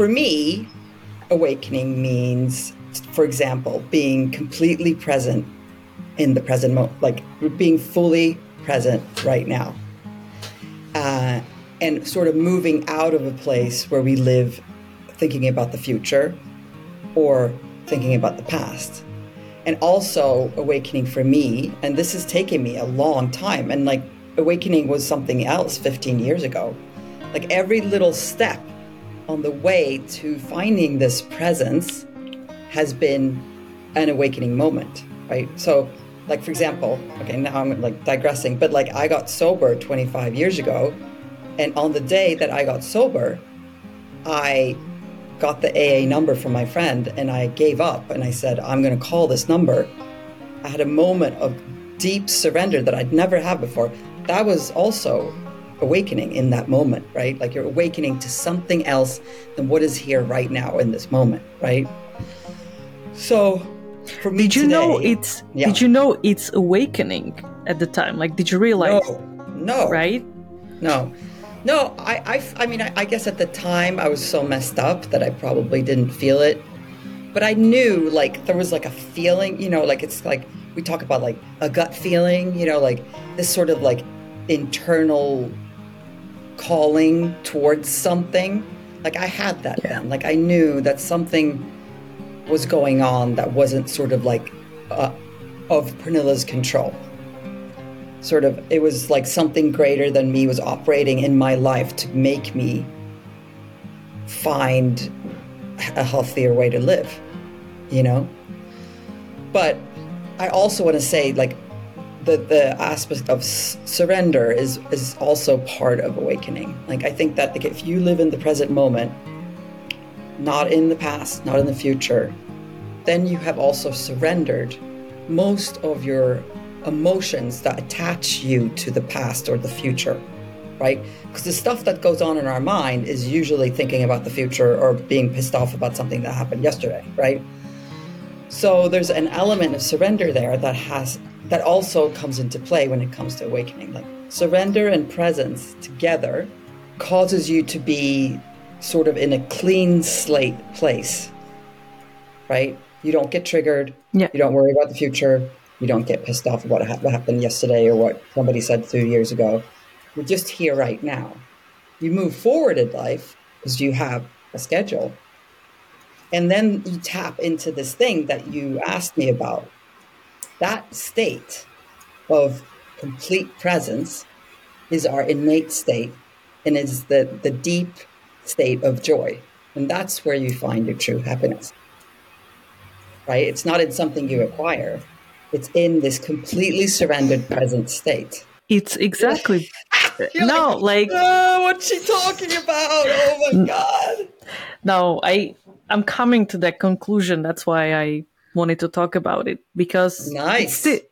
for me, awakening means, for example, being completely present in the present moment, like being fully present right now. Uh, and sort of moving out of a place where we live thinking about the future or thinking about the past. And also awakening for me, and this has taken me a long time. And like awakening was something else 15 years ago. Like every little step on the way to finding this presence has been an awakening moment, right? So, like for example, okay, now I'm like digressing, but like I got sober 25 years ago, and on the day that I got sober, I got the AA number from my friend and I gave up and I said, I'm going to call this number. I had a moment of deep surrender that I'd never had before. That was also awakening in that moment, right? Like you're awakening to something else than what is here right now in this moment, right? So, for me did you today, know it's yeah. did you know it's awakening at the time? Like, did you realize? No, no, Right? No, no. I, I, I mean, I, I guess at the time I was so messed up that I probably didn't feel it, but I knew like there was like a feeling, you know, like it's like we talk about like a gut feeling, you know, like this sort of like internal calling towards something. Like I had that then. Like I knew that something was going on that wasn't sort of like uh, of Pernilla's control. Sort of, it was like something greater than me was operating in my life to make me find a healthier way to live, you know? But I also want to say, like, the, aspect of surrender is, is also part of awakening. Like, I think that like, if you live in the present moment, not in the past, not in the future, then you have also surrendered most of your emotions that attach you to the past or the future, right? Because the stuff that goes on in our mind is usually thinking about the future or being pissed off about something that happened yesterday, right? So there's an element of surrender there that has that also comes into play when it comes to awakening. Like surrender and presence together causes you to be sort of in a clean slate place, right? You don't get triggered. Yeah. You don't worry about the future. You don't get pissed off about what happened yesterday or what somebody said two years ago. You're just here right now. You move forward in life because you have a schedule. And then you tap into this thing that you asked me about. That state of complete presence is our innate state and is the, the deep state of joy. And that's where you find your true happiness. Right? It's not in something you acquire, it's in this completely surrendered present state. It's exactly no, like oh, what's she talking about? Oh my God. no, I I'm coming to that conclusion. That's why I wanted to talk about it because Nice. It's the,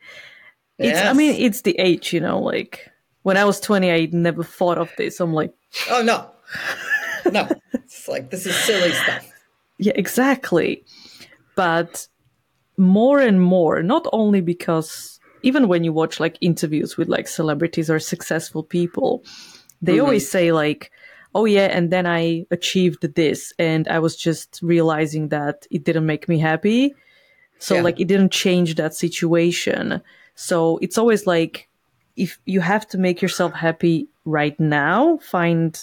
it's I mean it's the age, you know. Like when I was 20, I never thought of this. I'm like, Oh no. No. It's like this is silly stuff. yeah, exactly. But more and more, not only because even when you watch like interviews with like celebrities or successful people, they mm-hmm. always say like, oh yeah, and then I achieved this and I was just realizing that it didn't make me happy. So Yeah. like it didn't change that situation. So it's always like if you have to make yourself happy right now, find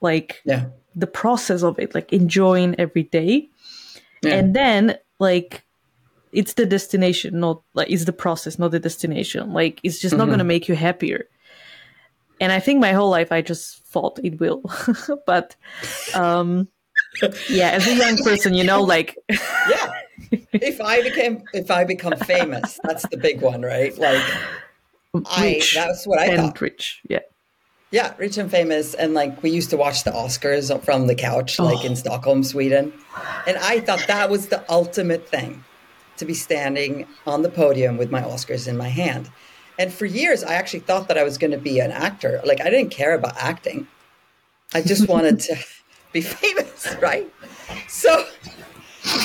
like Yeah. the process of it, like enjoying every day. Yeah. And then like it's the destination, not like it's the process, not the destination. Like it's just not gonna make you happier. And I think my whole life I just thought it will. but um yeah, as a young person, you know, like yeah. If I became if I become famous, that's the big one, right? Like I that's what I and thought. rich. Yeah. Yeah, rich and famous. And like we used to watch the Oscars from the couch, oh. like Oh. in Stockholm, Sweden. And I thought that was the ultimate thing to be standing on the podium with my Oscars in my hand. And for years, I actually thought that I was going to be an actor. Like I didn't care about acting, I just wanted to be famous, right? So,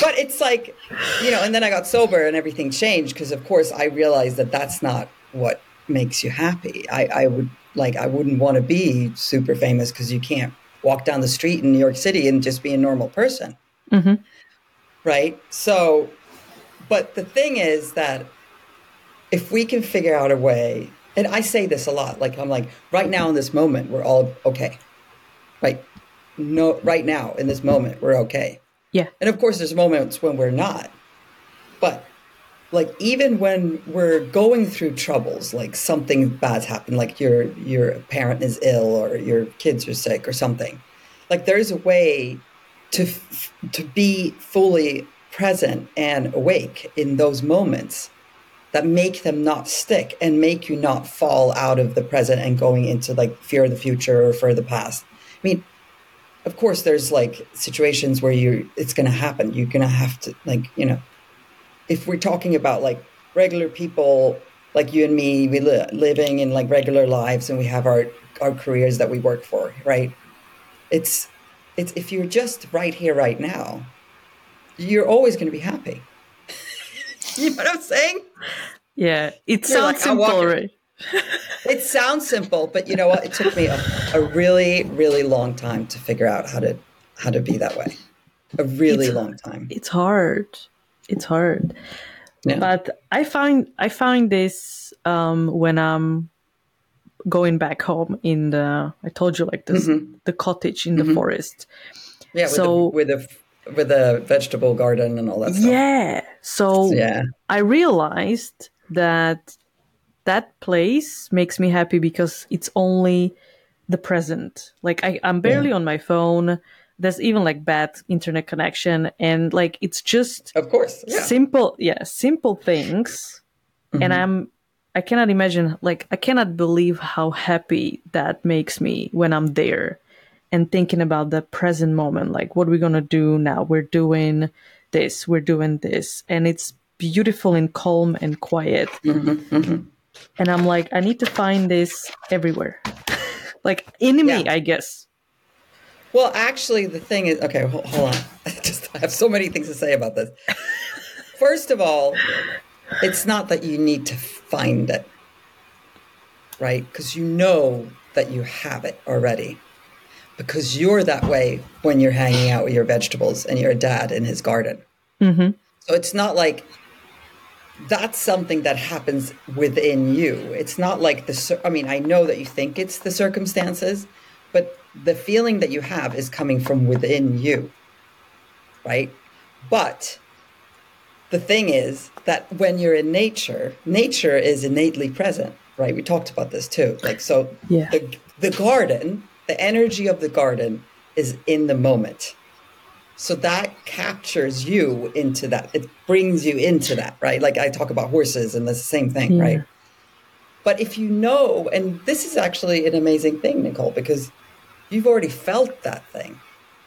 but it's like, you know, and then I got sober and everything changed because, of course, I realized that that's not what makes you happy. I, I would like, I wouldn't want to be super famous because you can't walk down the street in New York City and just be a normal person. Mm-hmm. Right? So, but the thing is that if we can figure out a way, and I say this a lot, like I'm like, right now in this moment, we're all okay. Right? No, right now in this moment, we're okay. Yeah. And of course, there's moments when we're not. But like even when we're going through troubles, like something bad's happened, like your your parent is ill or your kids are sick or something, like there's a way to to be fully present and awake in those moments that make them not stick and make you not fall out of the present and going into like fear of the future or for the past. I mean, of course there's like situations where you it's going to happen. You're going to have to like, you know, if we're talking about like regular people like you and me, we li- living in like regular lives and we have our our careers that we work for, right? It's it's if you're just right here right now, you're always going to be happy. you know what I'm saying? Yeah. It You're sounds like, simple, right? It sounds simple, but you know what? It took me a, a really, really long time to figure out how to how to be that way. A really It's- long time. It's hard. It's hard. Yeah. But I find I find this um, when I'm going back home in the I told you like this Mm-hmm. the cottage in the forest. yeah, with so- the, with a with a vegetable garden and all that stuff. Yeah. So Yeah. I realized that that place makes me happy because it's only the present. Like I, I'm barely on my phone. There's even like bad internet connection and like it's just Of course. Yeah. simple yeah, simple things. And mm-hmm. I'm I cannot imagine like I cannot believe how happy that makes me when I'm there and thinking about the present moment like what are we going to do now we're doing this we're doing this and it's beautiful and calm and quiet mm-hmm, mm-hmm. And i'm like i need to find this everywhere like in me Yeah. i guess Well, actually, the thing is, okay, hold, hold on. I just I have so many things to say about this. First of all, it's not that you need to find it, right? Because you know that you have it already. Because you're that way when you're hanging out with your vegetables and your dad in his garden. Mm-hmm. So it's not like that's something that happens within you. It's not like the, I mean, I know that you think it's the circumstances, but the feeling that you have is coming from within you, right? But the thing is that when you're in nature, nature is innately present, right? We talked about this too. Like, so Yeah. the, the garden, the energy of the garden is in the moment. So that captures you into that. It brings you into that, right? Like I talk about horses and the same thing, Yeah. right? But if you know, and this is actually an amazing thing, Nicole, because you've already felt that thing.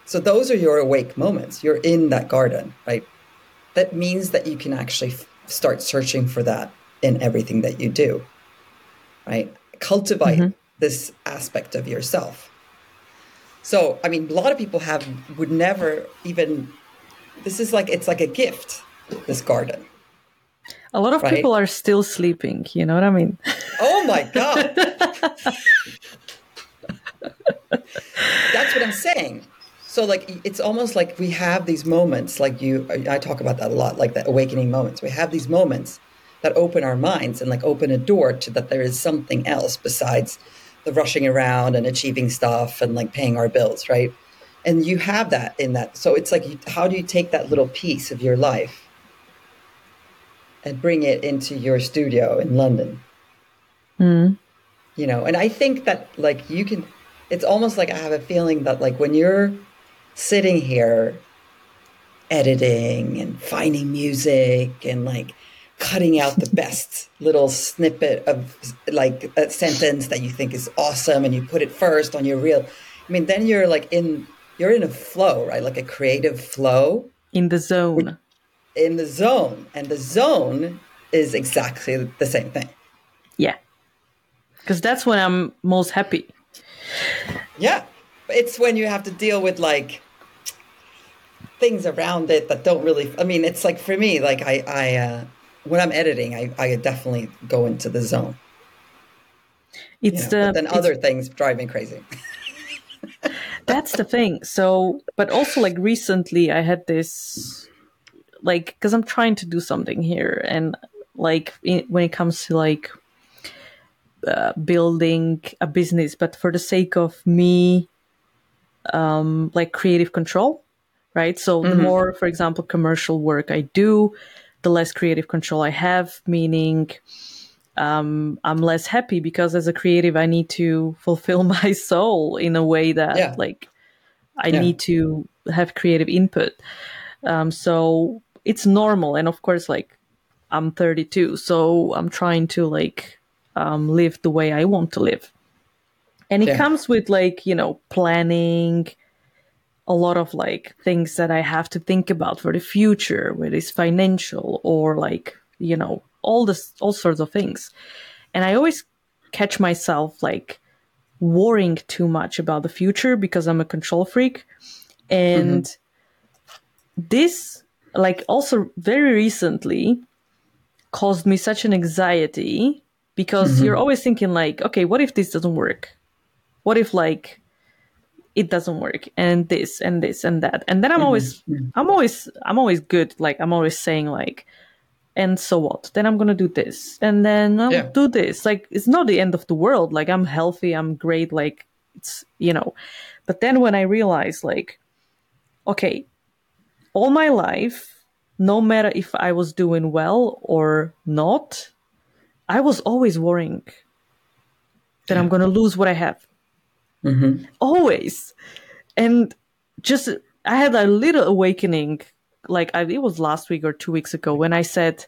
So those are your awake moments. You're in that garden, right? That means that you can actually f- start searching for that in everything that you do, right? Cultivate mm-hmm. this aspect of yourself. So, I mean, a lot of people have would never even. This is like it's like a gift. This garden. a lot of Right. people are still sleeping you know what i mean Oh my god. That's what I'm saying. So like it's almost like we have these moments like you I talk about that a lot like the awakening moments. We have these moments that open our minds and like open a door to that there is something else besides the rushing around and achieving stuff and like paying our bills, right? And you have that in that. So it's like you, how do you take that little piece of your life and bring it into your studio in London? Hmm. you know and i think that like you can it's almost like i have a feeling that like when you're sitting here editing and finding music and like cutting out the best little snippet of like a sentence that you think is awesome and you put it first on your reel. I mean then you're like in you're in a flow right? Like a creative flow. In the zone. In the zone. And the zone is exactly the same thing. Yeah. Because that's when i'm most happy. Yeah. It's when you have to deal with like things around it that don't really I mean, it's like for me, like I I uh when I'm editing, I, I definitely go into the zone. you it's know, the then it's- other things drive me crazy. that's the thing. So, but also like recently I had this, like, because I'm trying to do something here. And like in, when it comes to like uh, building a business, but for the sake of me, um, like creative control, right? So mm-hmm. the more, for example, commercial work I do, the less creative control I have, meaning um, I'm less happy because as a creative, I need to fulfill my soul in a way that yeah. like I yeah. need to have creative input. Um, so it's normal. And of course, like I'm 32, so I'm trying to like um, live the way I want to live. And it yeah. comes with like, you know, planning, a lot of like things that I have to think about for the future, whether it's financial or like, you know, all this, all sorts of things. And I always catch myself like worrying too much about the future because I'm a control freak. And mm-hmm. this, like, also very recently caused me such an anxiety because mm-hmm. you're always thinking, like, okay, what if this doesn't work? What if, like, it doesn't work and this and this and that. And then i'm mm-hmm. always i'm always i'm always good. Like i'm always saying like and so what? Then i'm gonna do this. And then i'll yeah. do this. Like it's not the end of the world. Like i'm healthy i'm great like it's you know. But then when i realized like okay all my life no matter if i was doing well or not i was always worrying that yeah. i'm gonna lose what i have mm-hmm. always and just i had a little awakening like I, it was last week or two weeks ago when I said,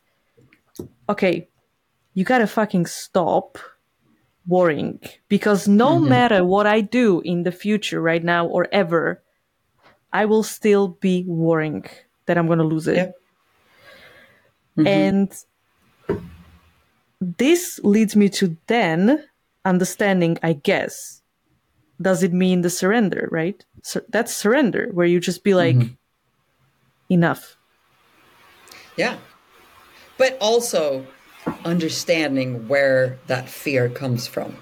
okay, you gotta fucking stop worrying because no mm-hmm. matter what I do in the future, right now or ever, I will still be worrying that I'm gonna lose it. Mm-hmm. And this leads me to then understanding, I guess, does it mean the surrender, right? So that's surrender, where you just be like, mm-hmm enough. Yeah. But also understanding where that fear comes from.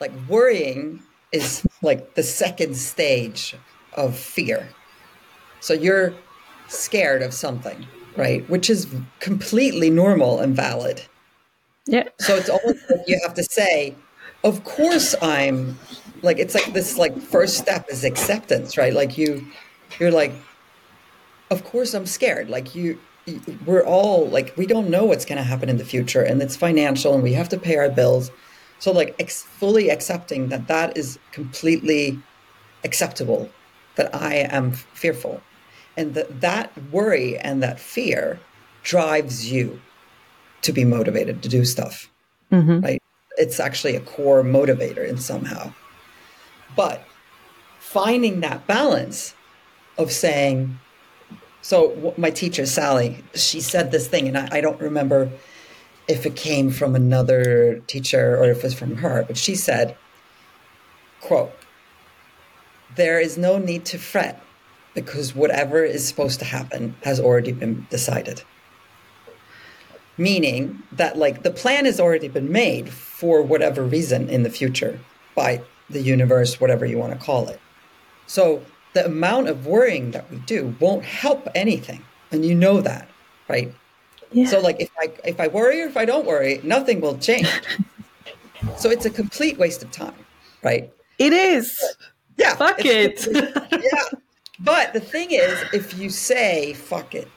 Like worrying is like the second stage of fear. So you're scared of something, right? Which is completely normal and valid. Yeah. So it's almost like you have to say, of course I'm like it's like this like first step is acceptance, right? Like you you're like of course I'm scared. Like you, we're all like, we don't know what's going to happen in the future and it's financial and we have to pay our bills. So like ex- fully accepting that that is completely acceptable, that I am fearful and that that worry and that fear drives you to be motivated to do stuff. Mm-hmm. Right. It's actually a core motivator in somehow. But finding that balance of saying, so my teacher, Sally, she said this thing, and I, I don't remember if it came from another teacher or if it was from her, but she said, quote, there is no need to fret because whatever is supposed to happen has already been decided. Meaning that like the plan has already been made for whatever reason in the future by the universe, whatever you want to call it. So the amount of worrying that we do won't help anything. And you know that, right? Yeah. So like if I if I worry or if I don't worry, nothing will change. so it's a complete waste of time, right? It is. But, yeah. Fuck it. yeah. But the thing is, if you say fuck it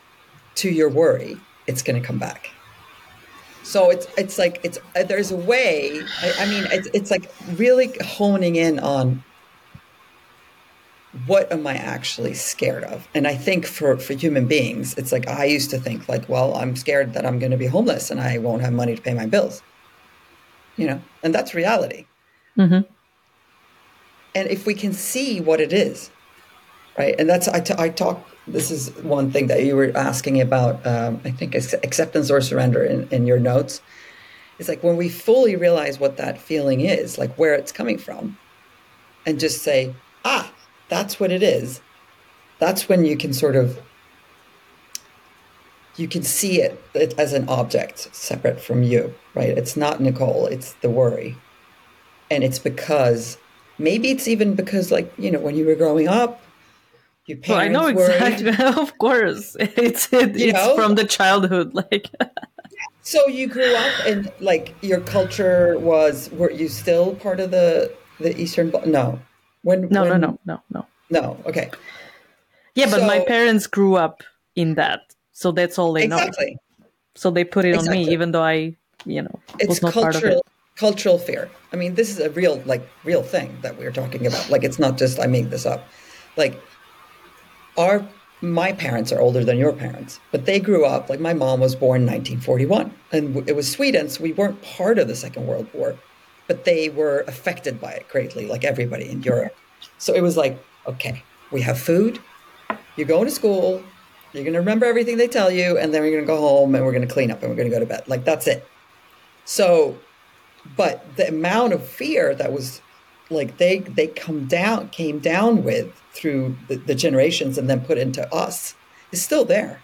to your worry, it's going to come back. So it's it's like it's uh, there's a way. I, I mean, it's it's like really honing in on what am I actually scared of? And I think for, for human beings, it's like I used to think like, well, I'm scared that I'm going to be homeless and I won't have money to pay my bills. You know, and that's reality. Mm-hmm. And if we can see what it is, right? And that's I, t- I talk. This is one thing that you were asking about. Um, I think acceptance or surrender in, in your notes. It's like when we fully realize what that feeling is, like where it's coming from, and just say, ah, that's what it is, that's when you can sort of you can see it, it as an object separate from you, right? It's not Nicole, it's the worry. And it's because maybe it's even because like you know when you were growing up your Well, I know exactly. of course, it's it, it's know? from the childhood. Like, so you grew up and like your culture was were you still part of the the eastern no when no, no, when- no, no, no. no okay Yeah, but my parents grew up in that, so that's all they know. exactly So they put it on me, even though I, you know, it's was not part of it. cultural cultural fear i mean this is a real like real thing that we're talking about like it's not just i made this up like our my parents are older than your parents but they grew up like my mom was born in 1941 and it was sweden so we weren't part of the second world war but they were affected by it greatly like everybody in europe. So it was like okay we have food you're going to school you're going to remember everything they tell you and then we're going to go home and we're going to clean up and we're going to go to bed. Like that's it. So, but the amount of fear that was like they they come down came down with through the, the generations and then put into us is still there.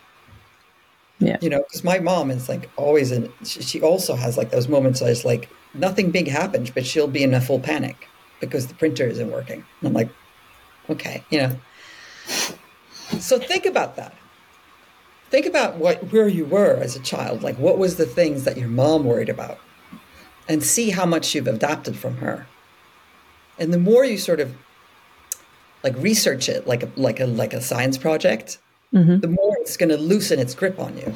Yeah. You know, because my mom is like always in. She, she also has like those moments. where it's like nothing big happens, but she'll be in a full panic because the printer isn't working. And I'm like, okay, you know. So think about that think about what where you were as a child like what was the things that your mom worried about and see how much you've adapted from her and the more you sort of like research it like a like a like a science project mm-hmm. the more it's going to loosen its grip on you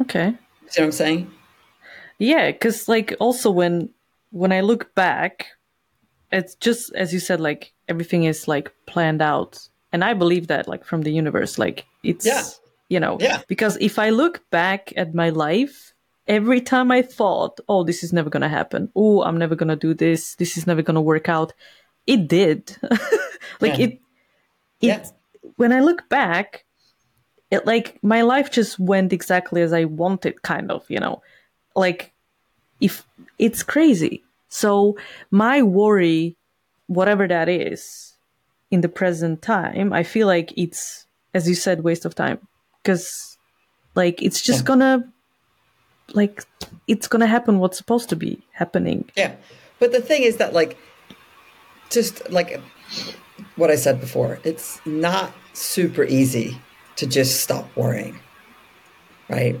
Okay. see what i'm saying Yeah, because like also when when I look back, it's just as you said, like everything is like planned out, and I believe that like from the universe, like it's Yeah. you know Yeah. because if I look back at my life. Every time I thought, "Oh, this is never gonna happen. Oh, I'm never gonna do this. This is never gonna work out," it did. like Yeah. it, it. Yeah. When I look back, it like my life just went exactly as I wanted, kind of. You know, like if it's crazy. So my worry, whatever that is, in the present time, I feel like it's, as you said, waste of time because, like, it's just Yeah. gonna, like, it's gonna happen. What's supposed to be happening? Yeah. But the thing is that, like, just like what I said before, it's not super easy to just stop worrying. Right?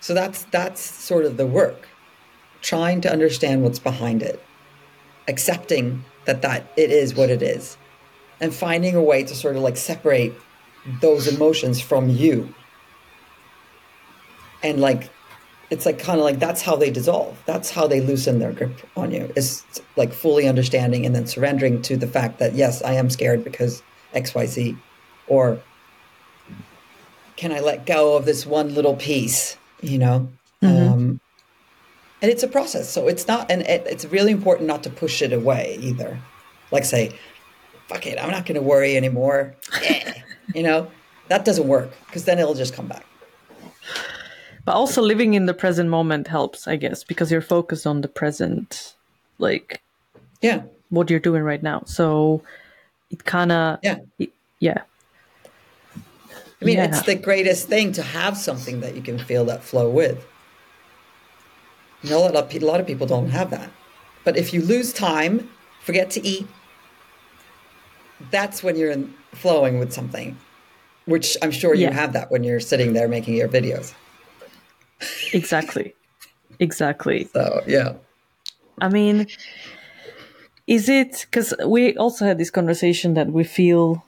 So that's that's sort of the work. Trying to understand what's behind it. Accepting that that it is what it is. And finding a way to sort of like separate those emotions from you. And like it's like kind of like that's how they dissolve. That's how they loosen their grip on you. Is like fully understanding and then surrendering to the fact that yes, I am scared because X, Y, Z, or can I let go of this one little piece? You know, um, and it's a process. So it's not, and it, it's really important not to push it away either. Like say, fuck it, I'm not going to worry anymore. Yeah. you know, that doesn't work because then it'll just come back. But also living in the present moment helps, I guess, because you're focused on the present, like Yeah. what you're doing right now. So it kind of, Yeah. yeah. I mean, Yeah. it's the greatest thing to have something that you can feel that flow with. You know, a lot, of, pe- a lot of people don't have that. But if you lose time, forget to eat, that's when you're in, flowing with something, which I'm sure you Yeah. have that when you're sitting there making your videos. Exactly. exactly. So, yeah. I mean, is it because we also had this conversation that we feel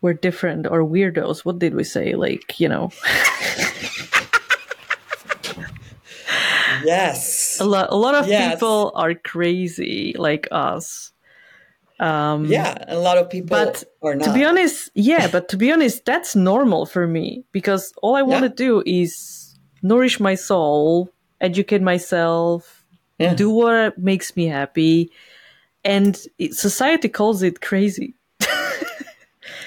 we're different or weirdos? What did we say? Like, you know, Yes. a lot, a lot of Yes. people are crazy like us. Um, Yeah. A lot of people But are not. to be honest, yeah, but to be honest, that's normal for me because all I want to Yeah. do is nourish my soul, educate myself, Yeah. do what makes me happy. And it, society calls it crazy.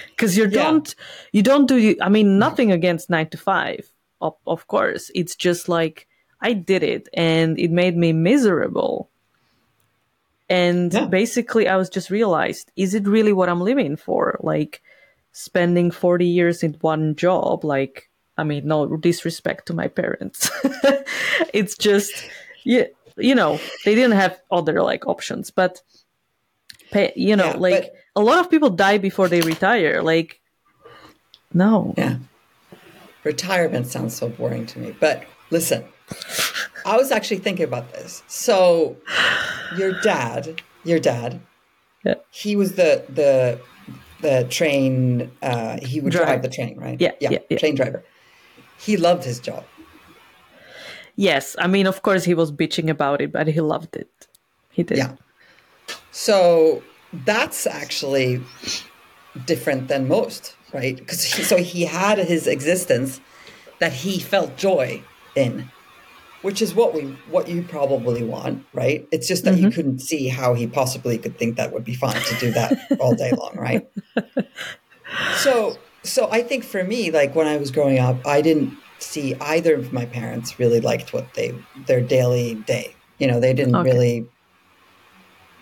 Because you Yeah. don't, you don't do. I mean, nothing against nine to five, of, of course. It's just like I did it, and it made me miserable. And Yeah. basically, I was just realized: is it really what I'm living for? Like spending forty years in one job? Like, I mean, no disrespect to my parents. it's just, yeah, you know, they didn't have other like options, but pay, you know, Yeah, like but- a lot of people die before they retire. Like, no. Yeah. Retirement sounds so boring to me. But listen, I was actually thinking about this. So your dad, your dad, Yeah. he was the the the train uh he would Driver. drive the train, right? Yeah, yeah, yeah. train driver. He loved his job. Yes, I mean, of course, he was bitching about it, but he loved it. He did. Yeah. So that's actually different than most, right? Because so he had his existence that he felt joy in, which is what we what you probably want, right? It's just that you mm-hmm. couldn't see how he possibly could think that would be fun to do that all day long, right? So so I think for me, like when I was growing up, I didn't see either of my parents really liked what they their daily day. You know, they didn't Okay. really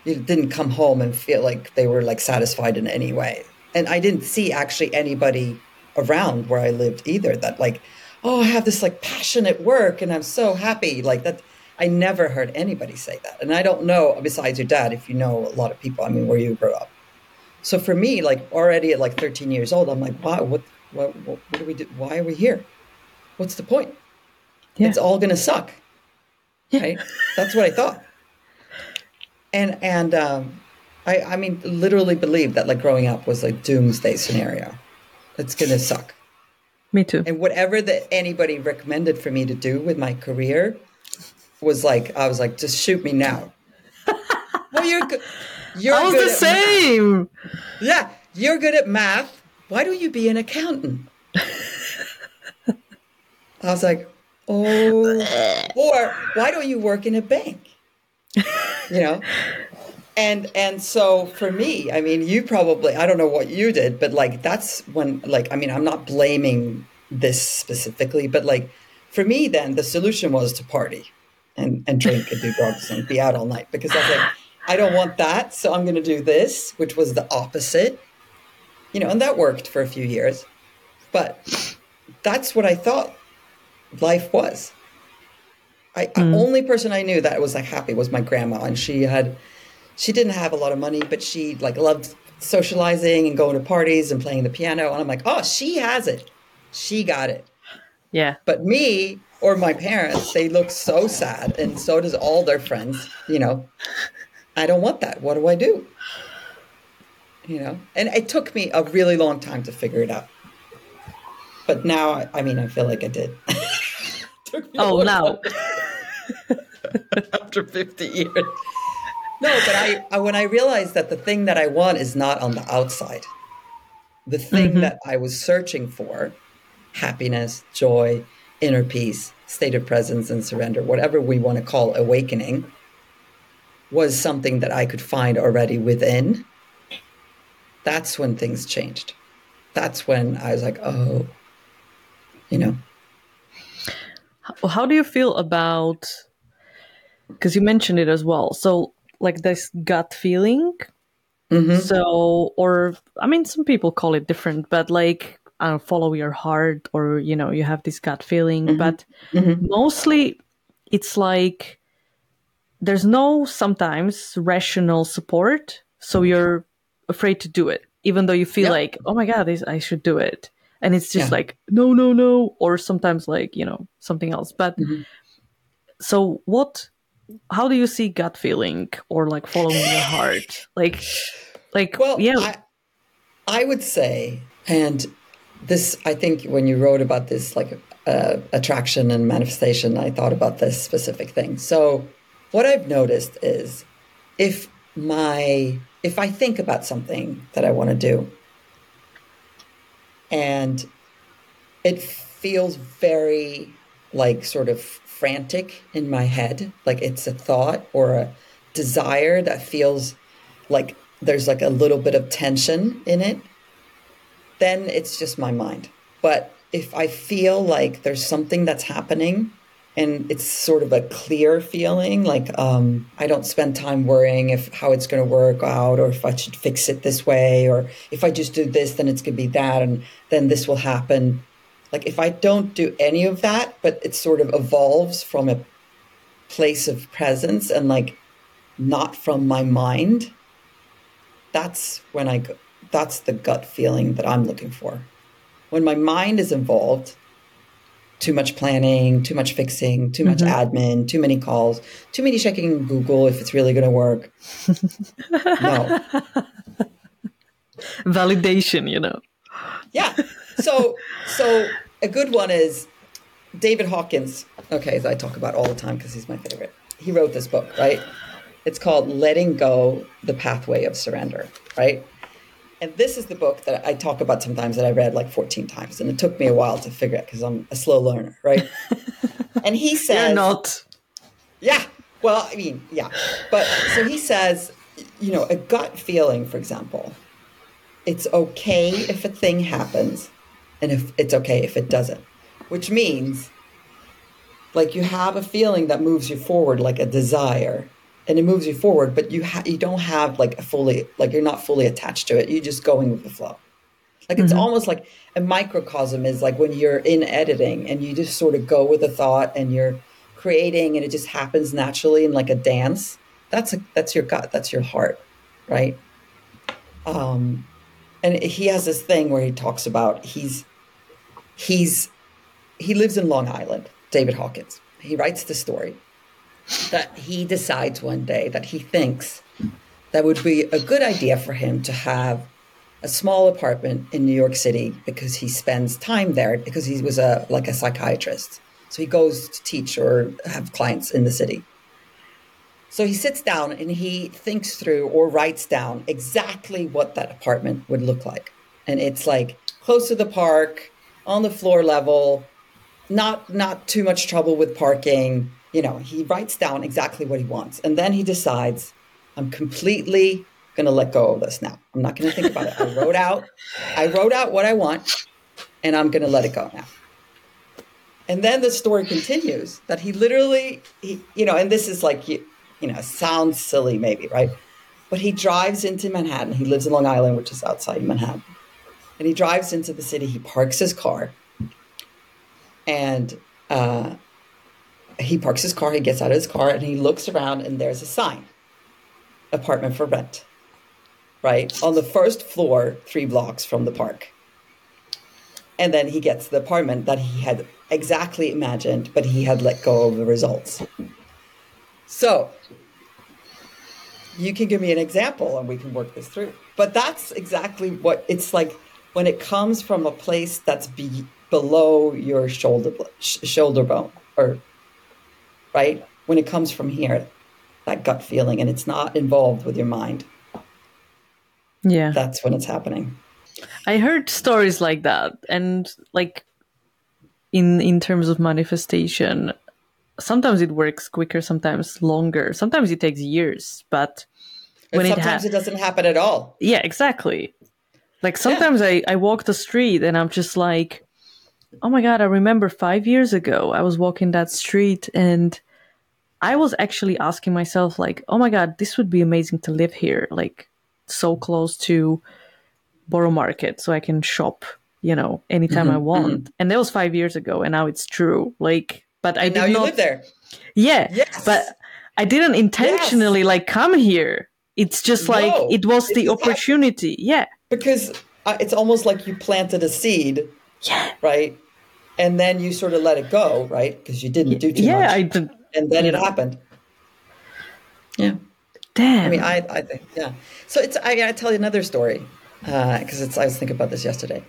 you didn't come home and feel like they were like satisfied in any way. And I didn't see actually anybody around where I lived either that like, oh, I have this like passionate work and I'm so happy. Like that I never heard anybody say that. And I don't know, besides your dad, if you know a lot of people, I mean, where you grew up. So for me, like already at like 13 years old, I'm like, wow, what, what, what, what do we do? Why are we here? What's the point? Yeah. It's all going to suck. Right? That's what I thought. And, and, um, I, I mean, literally believed that like growing up was like doomsday scenario. It's going to suck. Me too. And whatever that anybody recommended for me to do with my career was like, I was like, just shoot me now. well, you're good. You're I was the at math. same. Yeah, you're good at math. Why don't you be an accountant? I was like, oh, or why don't you work in a bank? You know? And and so for me, I mean, you probably I don't know what you did, but like that's when like I mean, I'm not blaming this specifically, but like for me then the solution was to party and and drink and do drugs and be out all night because I was like I don't want that, so I'm going to do this, which was the opposite. You know, and that worked for a few years. But that's what I thought life was. I the mm. only person I knew that was like happy was my grandma, and she had she didn't have a lot of money, but she like loved socializing and going to parties and playing the piano. And I'm like, oh, she has it, she got it. Yeah. But me or my parents, they look so sad, and so does all their friends. You know, I don't want that. What do I do? You know, and it took me a really long time to figure it out. But now, I, mean, I feel like I did. Took me Oh, now. after 50 years. No, but I, I when I realized that the thing that I want is not on the outside. The thing mm-hmm. that I was searching for, happiness, joy, inner peace, state of presence and surrender, whatever we want to call awakening, was something that I could find already within. That's when things changed. That's when I was like, oh, you know. How do you feel about because you mentioned it as well so like this gut feeling mm-hmm. so or i mean some people call it different but like I don't follow your heart or you know you have this gut feeling mm-hmm. but mm-hmm. mostly it's like there's no sometimes rational support so you're afraid to do it even though you feel Yeah. like oh my god this, i should do it and it's just Yeah. like no no no or sometimes like you know something else but Mm-hmm. so what how do you see gut feeling or like following your heart like like Well, yeah I, I would say, and this, I think when you wrote about this, like uh, attraction and manifestation, I thought about this specific thing. So, what I've noticed is if my, if I think about something that I want to do and it feels very like sort of frantic in my head like it's a thought or a desire that feels like there's like a little bit of tension in it then it's just my mind. But if i feel like there's something that's happening and it's sort of a clear feeling like um, i don't spend time worrying if how it's going to work out or if i should fix it this way or if i just do this then it's going to be that and then this will happen like if i don't do any of that but it sort of evolves from a place of presence and like not from my mind, that's when I go, that's the gut feeling that I'm looking for. When my mind is involved, too much planning, too much fixing, too much mm-hmm. admin, too many calls, too many checking Google if it's really going to work. no. Validation, you know. Yeah. So so a good one is David Hawkins. Okay, I talk about all the time because he's my favorite. He wrote this book, right? It's called Letting Go: The Pathway of Surrender, right? And this is the book that I talk about sometimes that I read like 14 times. And it took me a while to figure it because I'm a slow learner, right? and he says. You're not. Yeah. Well, I mean, yeah. But so he says, you know, a gut feeling, for example, it's okay if a thing happens and if it's okay if it doesn't, which means like you have a feeling that moves you forward, like a desire and it moves you forward but you ha- you don't have like a fully like you're not fully attached to it. You're just going with the flow. Like it's mm-hmm. almost like a microcosm is like when you're in editing and you just sort of go with a thought and you're creating and it just happens naturally in like a dance that's a that's your gut that's your heart right? Um and he has this thing where he talks about he's he's he lives in long island david hawkins. He writes the story that he decides one day that he thinks that would be a good idea for him to have a small apartment in New York City because he spends time there because he was a like a psychiatrist. So he goes to teach or have clients in the city. So he sits down and he thinks through or writes down exactly what that apartment would look like. And it's like close to the park, on the floor level, not not too much trouble with parking, you know, he writes down exactly what he wants. And then he decides, I'm completely going to let go of this now. I'm not going to think about it. I wrote out, I wrote out what I want and I'm going to let it go now. And then the story continues that he literally, he, you know, and this is like, you, you know, sounds silly maybe, right? But he drives into Manhattan. He lives in Long Island, which is outside Manhattan. And he drives into the city. He parks his car. And uh, he parks his car, he gets out of his car, and he looks around, and there's a sign apartment for rent, right? On the first floor, three blocks from the park. And then he gets the apartment that he had exactly imagined, but he had let go of the results. So, you can give me an example and we can work this through. But that's exactly what it's like when it comes from a place that's be, below your shoulder shoulder bone or right? When it comes from here, that gut feeling, and it's not involved with your mind. Yeah. That's when it's happening. I heard stories like that. And like in in terms of manifestation, sometimes it works quicker, sometimes longer. Sometimes it takes years, but when sometimes it, ha- it doesn't happen at all. Yeah, exactly. Like sometimes yeah. I, I walk the street and I'm just like, oh my god, I remember five years ago I was walking that street and I was actually asking myself, like, oh my god, this would be amazing to live here, like so close to Borough Market, so I can shop, you know, anytime mm-hmm, I want. Mm-hmm. And that was five years ago, and now it's true. Like, but I and did now you not live there. Yeah, yes. but I didn't intentionally yes. like come here. It's just like no, it was the opportunity. Yeah, because uh, it's almost like you planted a seed. Yeah. Right. And then you sort of let it go, right? Because you didn't do too yeah, much. Yeah, I did and then it happened. Yeah. Damn. I mean, I, I think, yeah. So it's, I gotta tell you another story because uh, it's, I was thinking about this yesterday.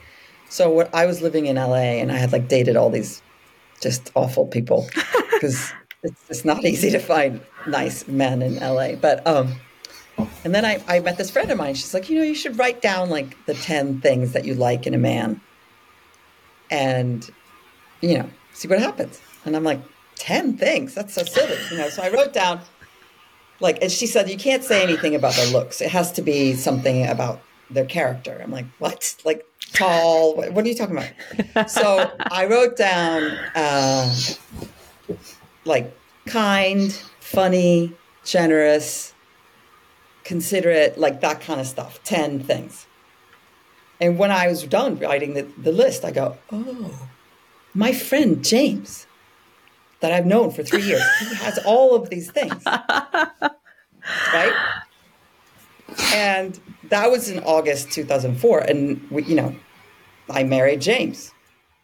So what I was living in LA and I had like dated all these just awful people because it's, it's not easy to find nice men in LA. But, um, and then I, I met this friend of mine. She's like, you know, you should write down like the 10 things that you like in a man and, you know, see what happens. And I'm like, 10 things. That's so silly. You know, so I wrote down like and she said you can't say anything about their looks. It has to be something about their character. I'm like, what? Like tall? What, what are you talking about? so I wrote down uh, like kind, funny, generous, considerate, like that kind of stuff. 10 things. And when I was done writing the, the list, I go, oh, my friend James that I've known for three years. He has all of these things. right? And that was in August 2004. And we, you know, I married James.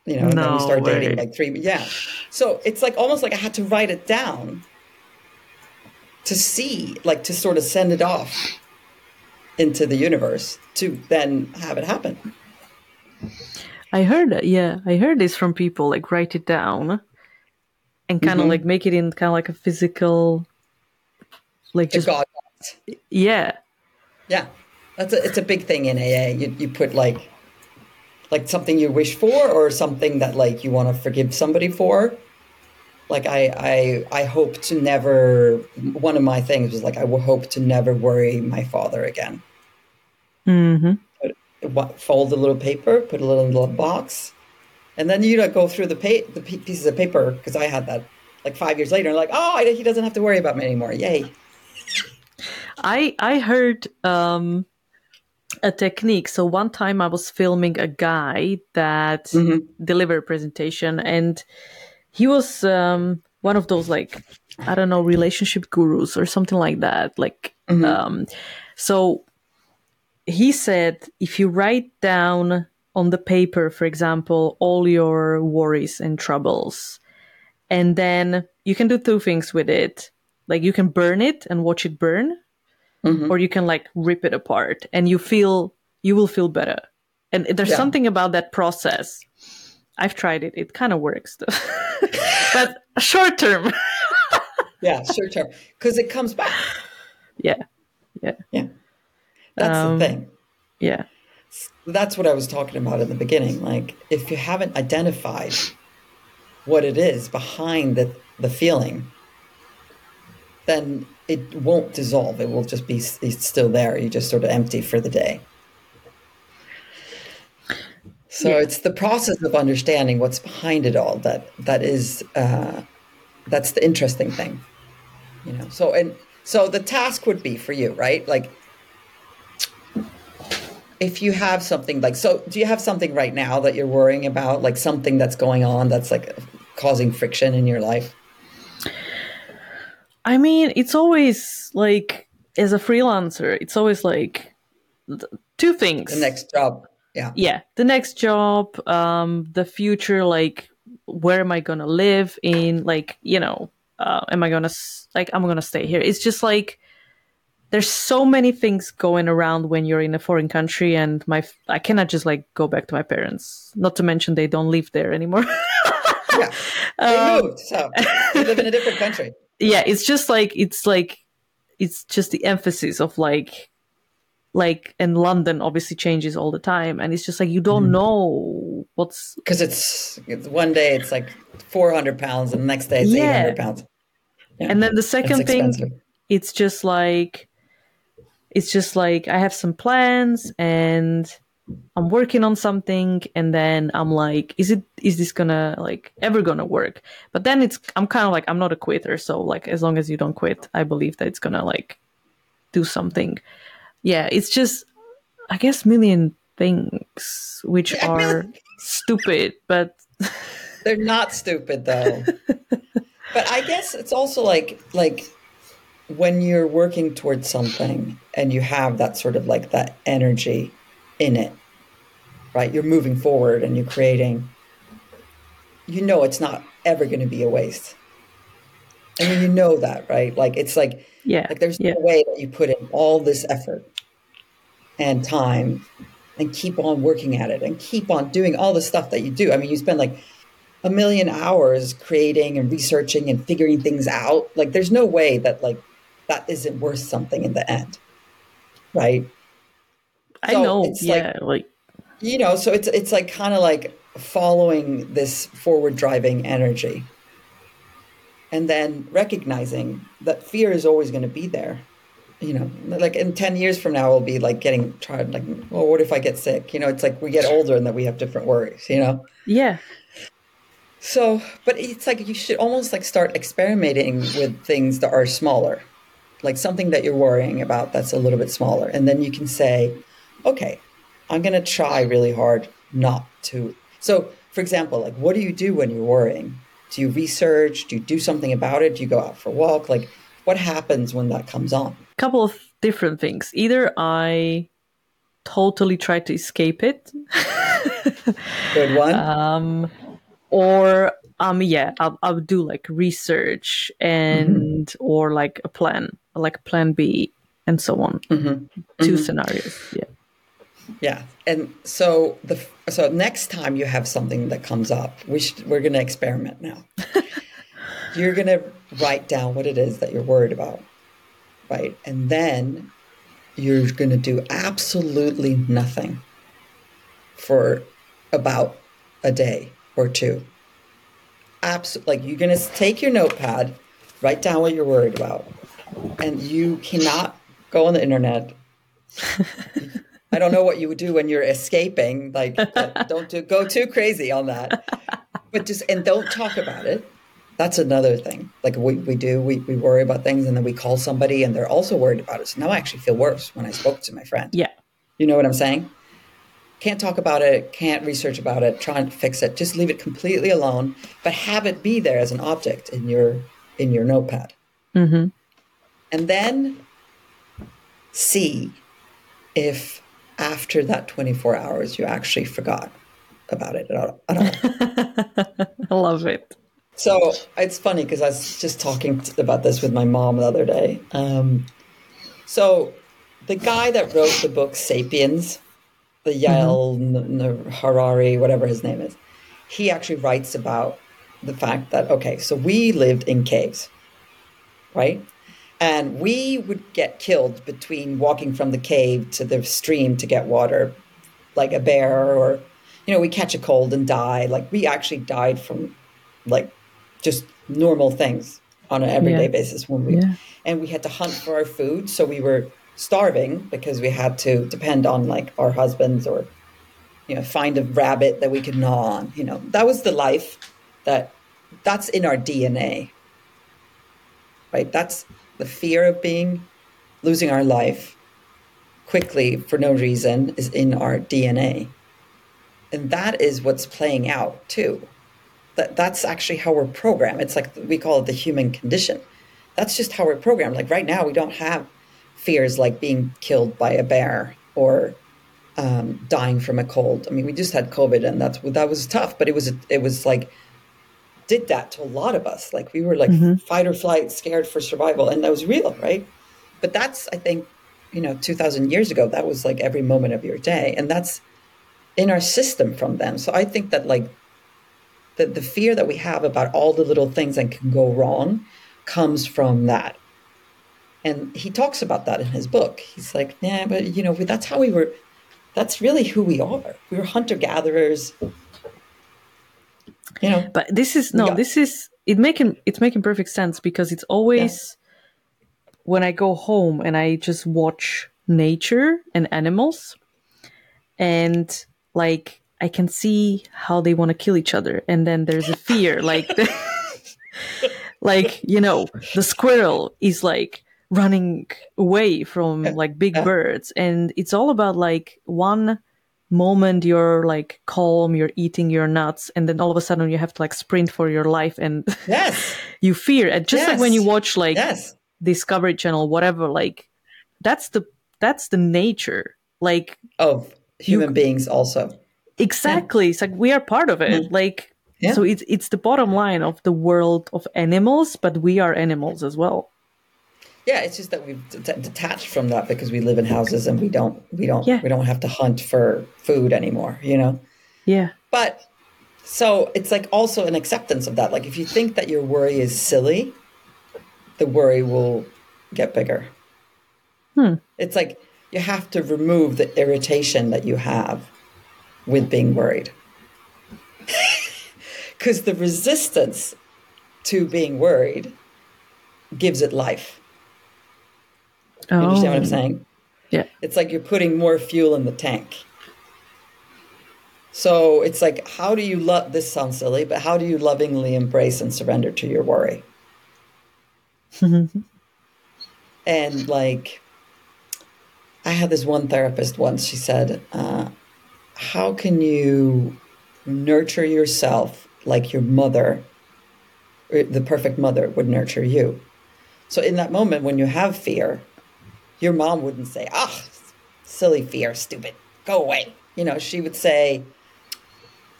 You know, and then we started dating like three yeah. So it's like almost like I had to write it down to see, like to sort of send it off into the universe to then have it happen. I heard that. Yeah, I heard this from people. Like write it down, and kind of Mhm. like make it in kind of like a physical, like just God. yeah, Yeah, that's a, it's a big thing in AA. You you put like like something you wish for or something that like you want to forgive somebody for. Like I I I hope to never. One of my things was like I will hope to never worry my father again. Hmm Wa- Fold a little paper, put a little little box, and then you like go through the pa- the pieces of paper because I had that like five years later. Like oh, I, he doesn't have to worry about me anymore. Yay! I I heard um a technique. So one time I was filming a guy that Mhm. delivered a presentation, and he was um one of those like I don't know relationship gurus or something like that. Like um, so he said if you write down on the paper, for example, all your worries and troubles, and then you can do two things with it. Like you can burn it and watch it burn, Mhm. or you can like rip it apart and you feel you will feel better. And there's Yeah. something about that process. I've tried it. It kind of works but short term. Yeah, short term because it comes back. yeah. Yeah. Yeah, that's Um, the thing. Yeah. that's what I was talking about in the beginning. Like, if you haven't identified what it is behind the, the feeling, then it won't dissolve. It will just be it's still there. You just sort of empty for the day. So Yeah. it's the process of understanding what's behind it all that that is uh, that's the interesting thing, you know. So and so the task would be for you, right? Like if you have something like so do you have something right now that you're worrying about? Like something that's going on that's like causing friction in your life? I mean, it's always like as a freelancer, it's always like two things. the next job. Yeah. Yeah. The next job um the future like where am i gonna live in? Like you know uh, am i gonna like i'm gonna stay here? It's just like there's so many things going around when you're in a foreign country and my i cannot just like go back to my parents not to mention they don't live there anymore yeah they Um, moved so you live in a different country yeah it's just like it's like it's just the emphasis of like like in london obviously changes all the time and it's just like you don't Mm-hmm. know what's because it's, it's one day it's like 400 pounds and the next day it's Yeah. 800 pounds Yeah. and then the second thing it's just like it's just like i have some plans and i'm working on something and then i'm like is it is this gonna like ever gonna work? But then it's i'm kind of like i'm not a quitter. So like as long as you don't quit i believe that it's gonna like do something. Yeah it's just i guess million things which Yeah, are million- stupid but they're not stupid though. But i guess it's also like like when you're working towards something and you have that sort of like that energy in it right? You're moving forward and you're creating. You know it's not ever going to be a waste. I mean you know that right? Like it's like yeah like there's yeah. no way that you put in all this effort and time and keep on working at it and keep on doing all the stuff that you do. I mean, you spend like a million hours creating and researching and figuring things out. Like there's no way that like that isn't worth something in the end. Right? i so know it's like- yeah like You know, so it's it's like kind of like following this forward driving energy. And then recognizing that fear is always going to be there. You know, like in 10 years from now, we'll be like getting tried, like, well, what if I get sick? You know, it's like we get older and that we have different worries, you know? yeah So, but it's like you should almost like start experimenting with things that are smaller, like something that you're worrying about that's a little bit smaller. And then you can say, okay, I'm going to try really hard not to. So, for example, like what do you do when you're worrying? Do you research? Do you do something about it? Do you go out for a walk? Like, what happens when that comes on? A couple of different things. Either I totally try to escape it. Good one. Um, or um, yeah, I'll, I'll do like research and mm-hmm. or like a plan, like plan B, and so on. Mm-hmm. 2 mm-hmm. scenarios. Yeah. Yeah, and so the so next time you have something that comes up, we should, we're going to experiment now. you're going to write down what it is that you're worried about, right? And then you're going to do absolutely nothing for about a day or two. Absolutely, like you're going to take your notepad, write down what you're worried about, and you cannot go on the internet. I don't know what you would do when you're escaping. Like, don't do, go too crazy on that. But just, and don't talk about it. That's another thing. Like we, we do, we, we worry about things and then we call somebody and they're also worried about it. So now I actually feel worse when I spoke to my friend. Yeah. You know what I'm saying? Can't talk about it, can't research about it, try and fix it. Just leave it completely alone, but have it be there as an object in your in your notepad. Mm-hmm. And then see if after that 24 hours, you actually forgot about it at all. I love it. So it's funny because I was just talking about this with my mom the other day. Um, so the guy that wrote the book *Sapiens*, the Yuval mm-hmm. Harari, whatever his name is, he actually writes about the fact that okay, so we lived in caves, right? And we would get killed between walking from the cave to the stream to get water, like a bear, or, you know, we catch a cold and die. Like we actually died from like just normal things on an everyday yeah. basis when we, yeah. and we had to hunt for our food. So we were starving because we had to depend on like our husbands or, you know, find a rabbit that we could gnaw on. You know, that was the life that that's in our DNA. Right? That's the fear of being losing our life quickly for no reason is in our DNA. And that is what's playing out too. That that's actually how we're programmed. It's like we call it the human condition. That's just how we're programmed. Like right now, we don't have fears like being killed by a bear or um, dying from a cold. I mean, we just had COVID, and that's that was tough. But it was it was like did that to a lot of us. Like we were like mm-hmm. fight or flight, scared for survival, and that was real, right? But that's I think you know, two thousand years ago, that was like every moment of your day, and that's in our system from them. So I think that like the the fear that we have about all the little things that can go wrong comes from that. And he talks about that in his book. He's like, yeah, but you know, that's how we were. That's really who we are. We were hunter gatherers you know but this is no this is it making it's making perfect sense because it's always yeah. when i go home and i just watch nature and animals and like i can see how they want to kill each other and then there's a fear like like you know the squirrel is like running away from like big birds and it's all about like one moment you're like calm, you're eating your nuts, and then all of a sudden you have to like sprint for your life and yes. you fear. And just yes. like when you watch like yes. Discovery Channel, whatever, like that's the that's the nature like of human you, beings also. Exactly. Yeah. It's like we are part of it. Mm. Like yeah. so it's it's the bottom line of the world of animals, but we are animals as well. Yeah, it's just that we've detached from that because we live in houses and we don't we don't yeah. we don't have to hunt for food anymore, you know. Yeah. But so it's like also an acceptance of that. Like if you think that your worry is silly, the worry will get bigger. Hmm. It's like you have to remove the irritation that you have with being worried. Because the resistance to being worried gives it life. You oh. understand what I'm oh. saying? Yeah. It's like you're putting more fuel in the tank. So it's like, how do you love this sounds silly, but how do you lovingly embrace and surrender to your worry? and like, I had this one therapist once, she said, uh, How can you nurture yourself like your mother the perfect mother would nurture you. So in that moment when you have fear, your mom wouldn't say, "Ah, oh, silly fear, stupid, go away." You know, she would say,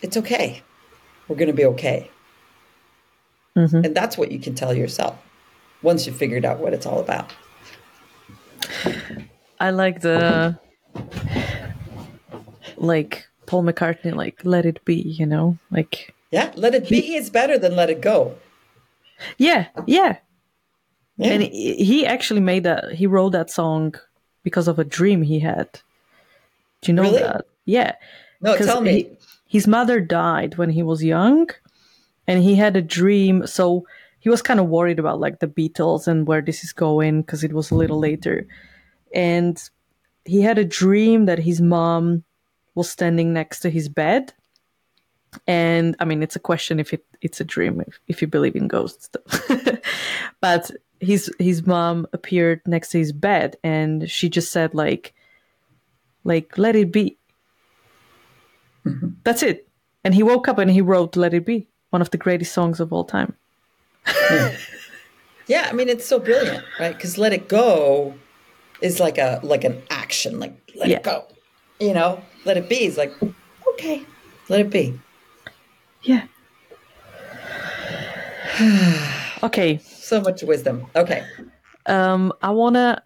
"It's okay. We're going to be okay." Mm-hmm. And that's what you can tell yourself once you've figured out what it's all about. I like the like Paul McCartney, like "Let It Be," you know, like yeah, "Let It Be" is better than "Let It Go." Yeah, yeah, yeah. And he actually made that. He wrote that song because of a dream he had. Do you know really? that? Yeah. No, tell me. He, his mother died when he was young, and he had a dream. So he was kind of worried about like the Beatles and where this is going because it was a little later. And he had a dream that his mom was standing next to his bed. And I mean, it's a question if it, it's a dream, if, if you believe in ghosts. but his his mom appeared next to his bed and she just said like like let it be. Mm-hmm. that's it. And he woke up and he wrote let it be one of the greatest songs of all time. Yeah. yeah i mean it's so brilliant right? Because let it go is like a like an action like let yeah. it go you know? Let it be is like okay let it be. Yeah. Okay so much wisdom. Okay. Um, I want to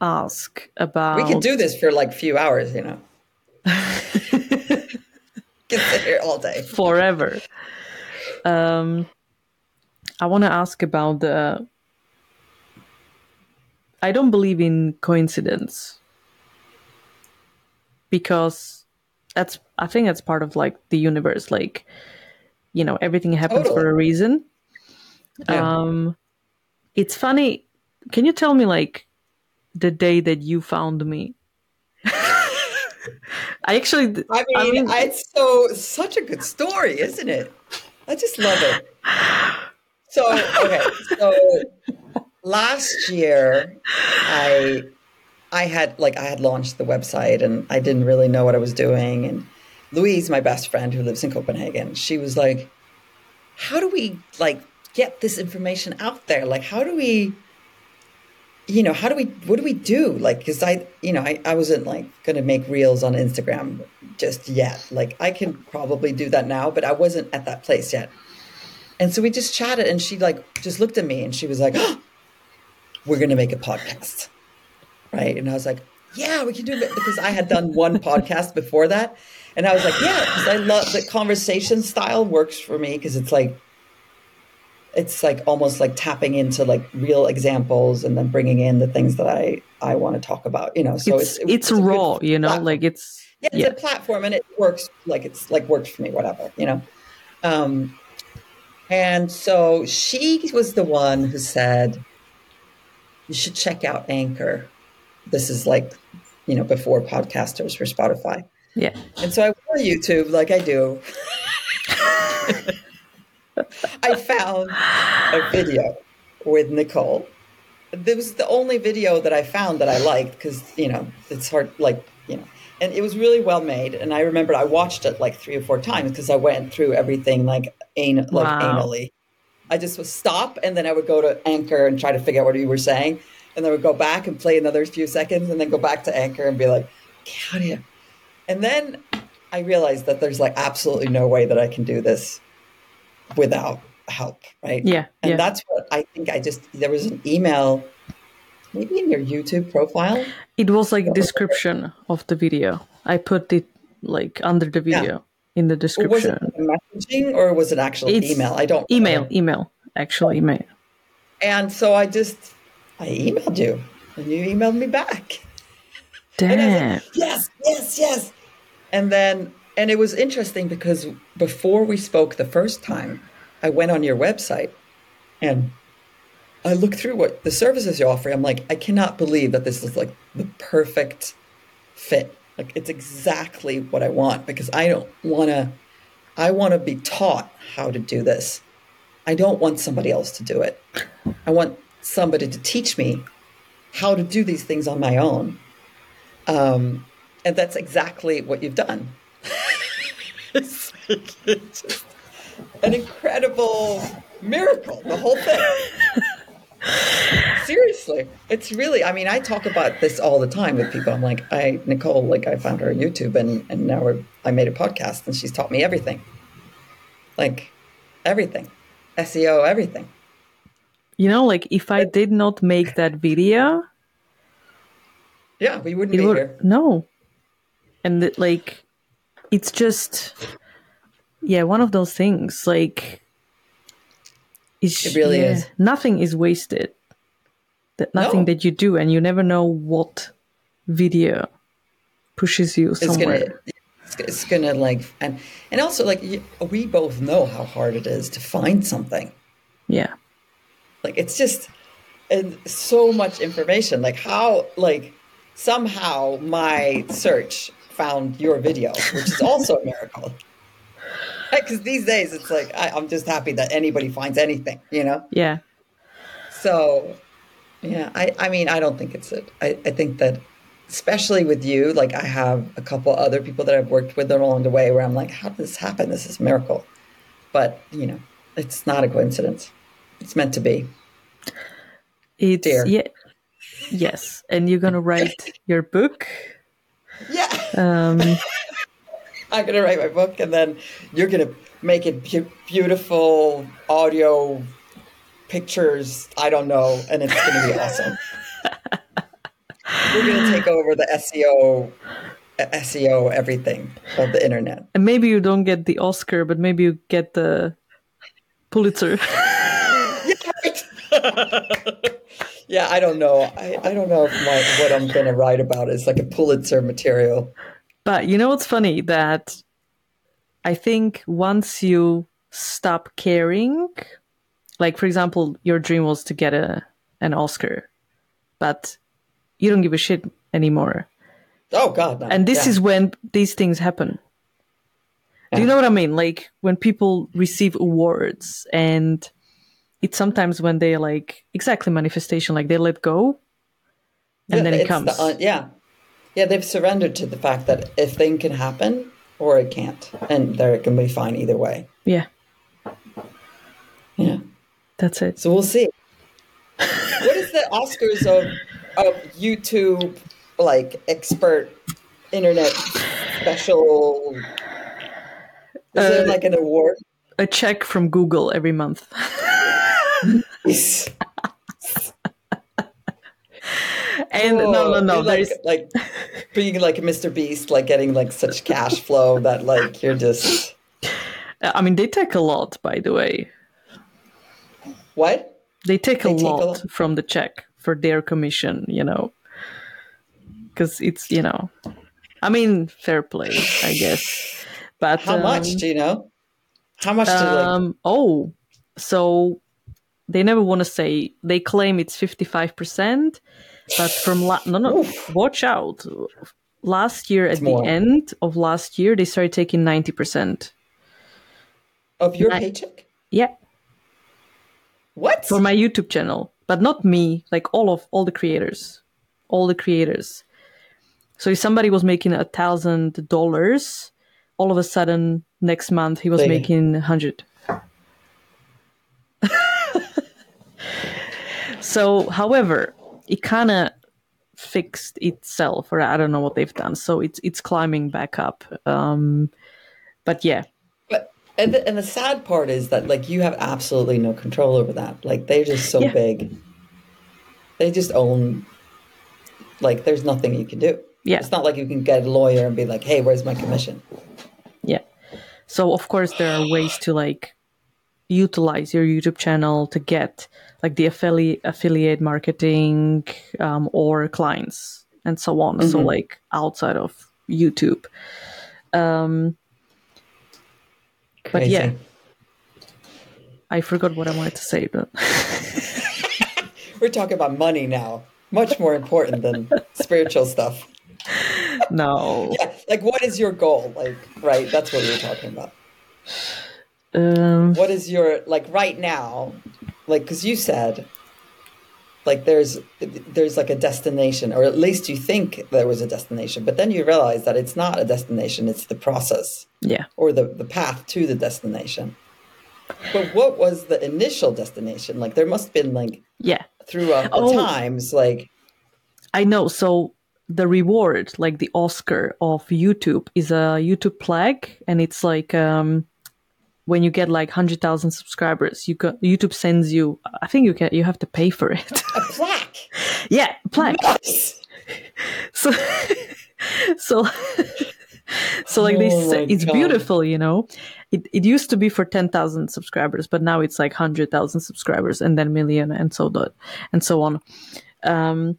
ask about. We can do this for like a few hours, you know. Get sit here all day. Forever. Um, I want to ask about the. I don't believe in coincidence because that's I think that's part of like the universe. Like, you know, everything happens totally. for a reason. Yeah. Um, it's funny. Can you tell me like the day that you found me? I actually. I mean, I mean, it's so such a good story, isn't it? I just love it. So okay, so last year, I I had like I had launched the website and I didn't really know what I was doing. And Louise, my best friend who lives in Copenhagen, she was like, "How do we like get this information out there? Like, how do we, you know, how do we, what do we do? Like, because I, you know, I, I wasn't like going to make reels on Instagram just yet. Like, I can probably do that now, but I wasn't at that place yet. And so we just chatted, and she like just looked at me and she was like, oh, "We're going to make a podcast." Right. And I was like, yeah, we can do it because I had done one podcast before that. And I was like, yeah, because I love the conversation style works for me because it's like it's like almost like tapping into like real examples and then bringing in the things that I I want to talk about. You know, so it's it's, it's, it's raw. You know, platform. like it's yeah, it's yeah. a platform and it works like it's like works for me. Whatever, you know. Um, and so she was the one who said, "You should check out Anchor." This is like, you know, before podcasters for Spotify. Yeah. And so I went on YouTube like I do. I found a video with Nicole. This was the only video that I found that I liked because, you know, it's hard, like, you know, and it was really well made. And I remember I watched it like three or four times because I went through everything like, an- like wow. anally. I just would stop and then I would go to Anchor and try to figure out what you were saying. And then I would go back and play another few seconds and then go back to Anchor and be like, do you? And then I realized that there's like absolutely no way that I can do this without help, right? Yeah. And yeah. that's what I think I just, there was an email, maybe in your YouTube profile. It was like description of the video. I put it like under the video yeah. in the description. Was it messaging or was it actually it's email? I don't Email, know. email, actual oh. email. And so I just, I emailed you and you emailed me back. Damn. Like, yes, yes, yes. And then and it was interesting because before we spoke the first time, I went on your website and I looked through what the services you offer. I'm like, I cannot believe that this is like the perfect fit. Like it's exactly what I want because I don't want to I want to be taught how to do this. I don't want somebody else to do it. I want somebody to teach me how to do these things on my own. Um, and that's exactly what you've done. It's, just, an incredible miracle. The whole thing. Seriously, it's really. I mean, I talk about this all the time with people. I'm like, I Nicole, like I found her on YouTube, and and now we're, I made a podcast, and she's taught me everything. Like, everything, SEO, everything. You know, like if I did not make that video, yeah, we wouldn't be would, here. No, and it, like, it's just, yeah, one of those things. Like, it's, it really yeah, is. Nothing is wasted. That nothing No. that you do, and you never know what video pushes you It's somewhere. gonna, it's, it's gonna like, and and also like we both know how hard it is to find something. Yeah, Like it's just and so much information. Like how like somehow my search found your video, which is also a miracle. Because these days it's like I, I'm just happy that anybody finds anything, you know. yeah, So, yeah, I, I mean, I don't think it's it. I, I think that, especially with you, like I have a couple other people that I've worked with along the way where I'm like, how did this happen? This is a miracle. But, you know, it's not a coincidence. It's meant to be. it's Dear. yeah, yes, and you're gonna write your book. Yeah. Um, I'm going to write my book and then you're going to make it beau- beautiful audio pictures. I don't know. And it's going to be awesome. We're going to take over the SEO, SEO everything of the internet. and maybe you don't get the Oscar, but maybe you get the Pulitzer. Yeah, I don't know. I, I don't know if my, what I'm going to write about is like a Pulitzer material. But you know what's funny? That I think once you stop caring, like for example, your dream was to get a an Oscar, but you don't give a shit anymore. Oh God! No. And this Yeah. is when these things happen. Do you know what I mean? Like when people receive awards and it's sometimes when they like exactly manifestation, like they let go and Yeah, then it comes. the un- yeah, yeah. They've surrendered to the fact that a thing can happen or it can't, and there it can be fine either way. yeah, Yeah. that's it. So we'll see. what is the Oscars of of YouTube like expert internet special? Is there Uh, like an award? A check from Google every month. And no, no, no. Like, There's like being like a Mr. Beast, like getting like such cash flow that like you're just I mean, they take a lot, by the way. what? They take a They take a lot lot. from the check for their commission, you know. Because it's, you know, I mean, fair play, I guess. But How much um, do you know? How much do like Um, oh, so they never want to say. They claim it's fifty-five percent, but from la- no, no, watch out. Last year, at more. the end of last year, they started taking ninety percent. of your Ni- paycheck? Yeah, What? for my YouTube channel, but not me. Like all of all the creators, all the creators. So if somebody was making a thousand dollars, all of a sudden next month he was They- making a hundred. So, however, it kind of fixed itself, or I don't know what they've done. So it's it's climbing back up. Um, but yeah, But and the, and the sad part is that like you have absolutely no control over that. Like they're just so Yeah. big. They just own. Like there's nothing you can do. Yeah. It's not like you can get a lawyer and be like, "Hey, where's my commission?" Yeah. So of course there are ways to like utilize your YouTube channel to get like the affiliate affiliate marketing um, or clients and so on. So like outside of YouTube. Um, but yeah, I forgot what I wanted to say, but We're talking about money now. Much more important than spiritual stuff. no. Yeah, like what is your goal? Like, right? That's what we're talking about. Um, What is your like right now? Like, because you said, like, there's there's like a destination, or at least you think there was a destination, but then you realize that it's not a destination; it's the process yeah. or the the path to the destination. But what was the initial destination? Like there must have been like Yeah. throughout the Oh. times, like I know. So the reward, like the Oscar of YouTube, is a YouTube plaque, and it's like um, when you get like hundred thousand subscribers, you YouTube sends you. I think you can. You have to pay for it. a plaque. yeah, plaque. Yes. So, so, so like Oh my it's God. beautiful, you know. It it used to be for ten thousand subscribers, but now it's like hundred thousand subscribers, and then million, and so on and so on. Um,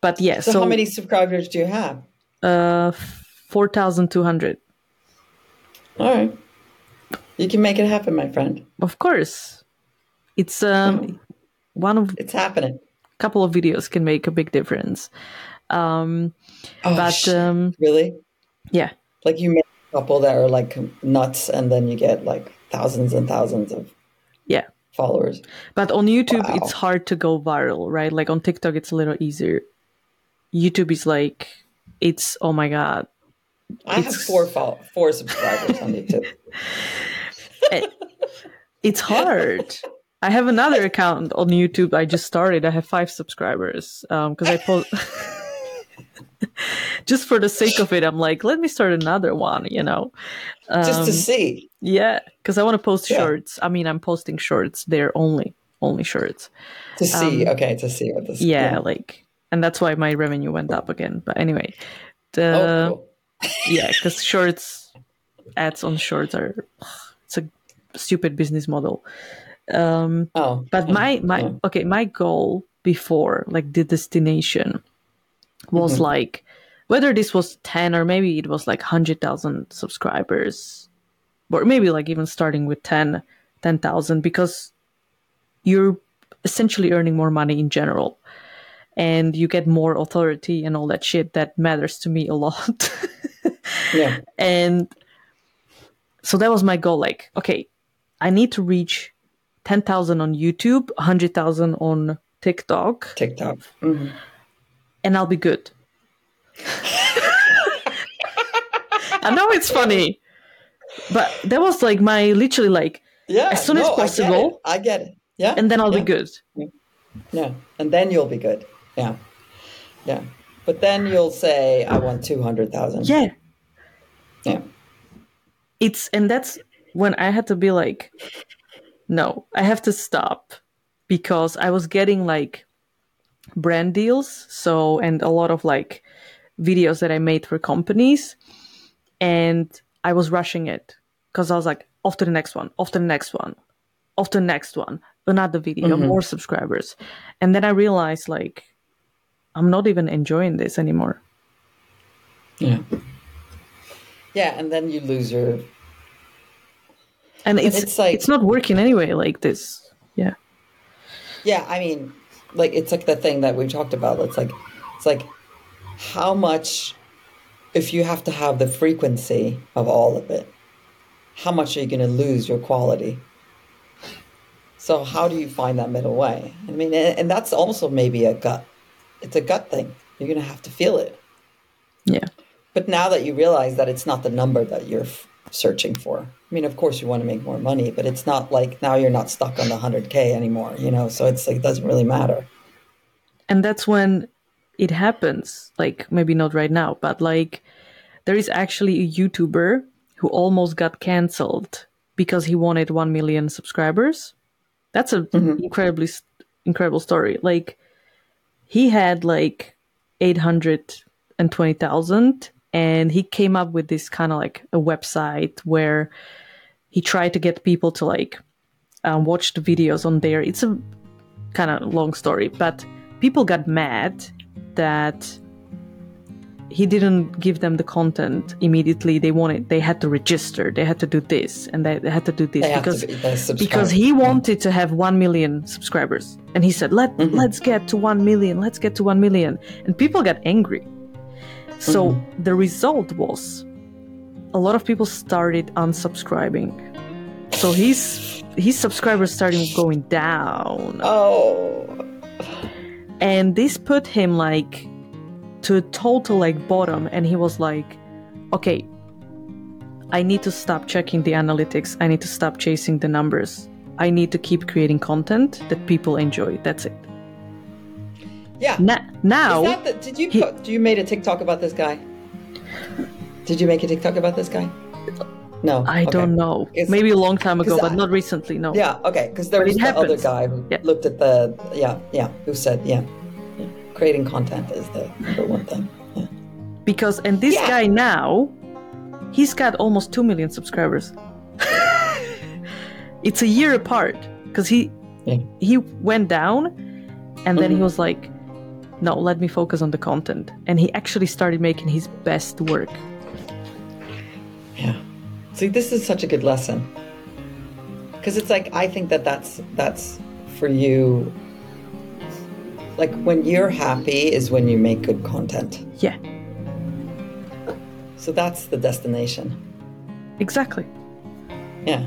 but yeah, So, so, how many subscribers do you have? uh, four thousand two hundred. All right. You can make it happen, my friend. Of course, it's um one of It's happening. A couple of videos can make a big difference. Um, Oh, but shit. um, really? yeah, Like you make a couple that are like nuts, and then you get like thousands and thousands of yeah. followers. But on YouTube, Wow. it's hard to go viral, right? Like on TikTok, it's a little easier. YouTube is like, it's oh my god, I have four fol- four subscribers on YouTube. It's hard. I have another account on YouTube. I just started. I have five subscribers because I post. just for the sake of it, I'm like, let me start another one. You know, Just to Um, see. yeah, because I want to post Yeah. shorts. I mean, I'm posting shorts. They're only only shorts. To see. okay, to see what this um, Yeah, like, and that's why my revenue went up again. But anyway, the Oh, cool. yeah, because shorts ads on shorts are stupid business model. Um, Oh, but my my yeah. okay, my goal before like the destination was Mm-hmm. like whether this was ten or maybe it was like hundred thousand subscribers, or maybe like even starting with 10 10,000 because you're essentially earning more money in general and you get more authority and all that shit that matters to me a lot. yeah. and so that was my goal like okay i need to reach 10,000 on youtube 100,000 on tiktok TikTok. Mhm. and i'll be good i know it's funny but that was like my literally like Yeah. As soon as possible. I get it. I get it. Yeah. and then i'll yeah. be good Yeah. And then you'll be good. Yeah. Yeah. But then you'll say, I want 200,000. yeah Yeah. it's and that's when i had to be like no i have to stop because i was getting like brand deals so and a lot of like videos that i made for companies and i was rushing it because i was like off to the next one off to the next one off to the next one another video mm-hmm. more subscribers and then i realized like i'm not even enjoying this anymore Yeah. Yeah. And then you lose your. And it's it's it's, not working anyway like this yeah Yeah. I mean, like, it's like the thing that we've talked about. It's like, it's like how much, if you have to have the frequency of all of it, how much are you going to lose your quality? So how do you find that middle way? I mean, and, and that's also maybe a gut. It's a gut thing. You're going to have to feel it. yeah But now that you realize that it's not the number that you're searching for, I mean, of course you want to make more money, but it's not like now you're not stuck on the 100K anymore, you know? So it's like, it doesn't really matter. and that's when it happens like maybe not right now but like there is actually a youtuber who almost got cancelled because he wanted 1 million subscribers that's an mm-hmm. incredibly incredible story like he had like 820,000 and he came up with this kind of like a website where he tried to get people to like um, watch the videos on there it's a kind of long story, but people got mad that he didn't give them the content immediately they wanted. They had to register. They had to do this and they, they had to do this They because be, because he wanted to have 1 million subscribers and he said let Mm-hmm. let's get to 1 million let's get to 1 million and people got angry so Mm-hmm. the result was a lot of people started unsubscribing so his his subscribers started going down Oh, and this put him like to a total like bottom and he was like okay I need to stop checking the analytics. I need to stop chasing the numbers. I need to keep creating content that people enjoy. That's it. Yeah. Na- now, Is that the, did you he- you made a TikTok about this guy? Did you make a TikTok about this guy? No. I Okay. don't know. It's- Maybe a long time ago, but I- not recently. No. Yeah. Okay. Because there But was the other guy who Yeah. looked at the yeah yeah who said yeah, yeah. creating content is the number one thing. Yeah. Because and this guy now, he's got almost two million subscribers. it's a year apart because he he went down, and then he Mhm. was like, "No, let me focus on the content," and he actually started making his best work. Yeah. See, this is such a good lesson. Because it's like I think that that's that's for you. Like when you're happy is when you make good content. Yeah, So that's the destination. exactly. Yeah.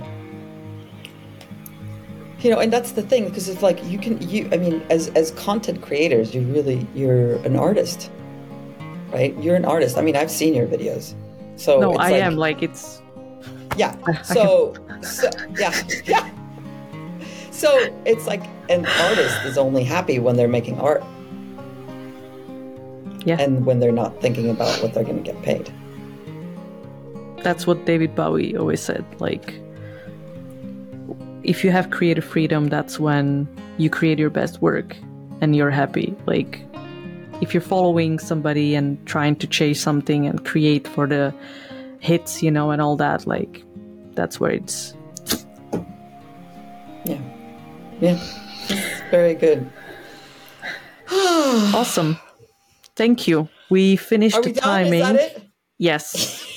You know, and that's the thing because it's like you can you I mean as as content creators, you really you're an artist. Right? You're an artist. I mean, I've seen your videos. So no, I like- am like it's Yeah. So, so yeah, yeah. So it's like an artist is only happy when they're making art yeah. and when they're not thinking about what they're going to get paid. that's what David Bowie always said. Like, if you have creative freedom, that's when you create your best work and you're happy. Like, if you're following somebody and trying to chase something and create for the hits, you know, and all that, like, that's where it's Yeah. Yeah. Very good. awesome. Thank you. We finished Are the we timing. Is that it? Yes.